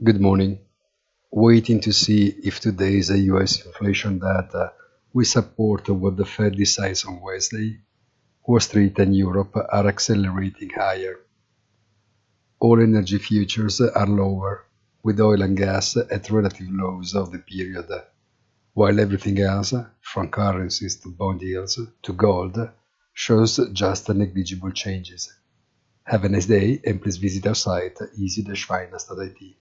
Good morning. Waiting to see if today's US inflation data uh, will support what the Fed decides on Wednesday. Wall Street and Europe are accelerating higher. All energy futures are lower, with oil and gas at relative lows of the period, while everything else, from currencies to bond yields to gold, shows just negligible changes. Have a nice day and please visit our site easy-finance.it.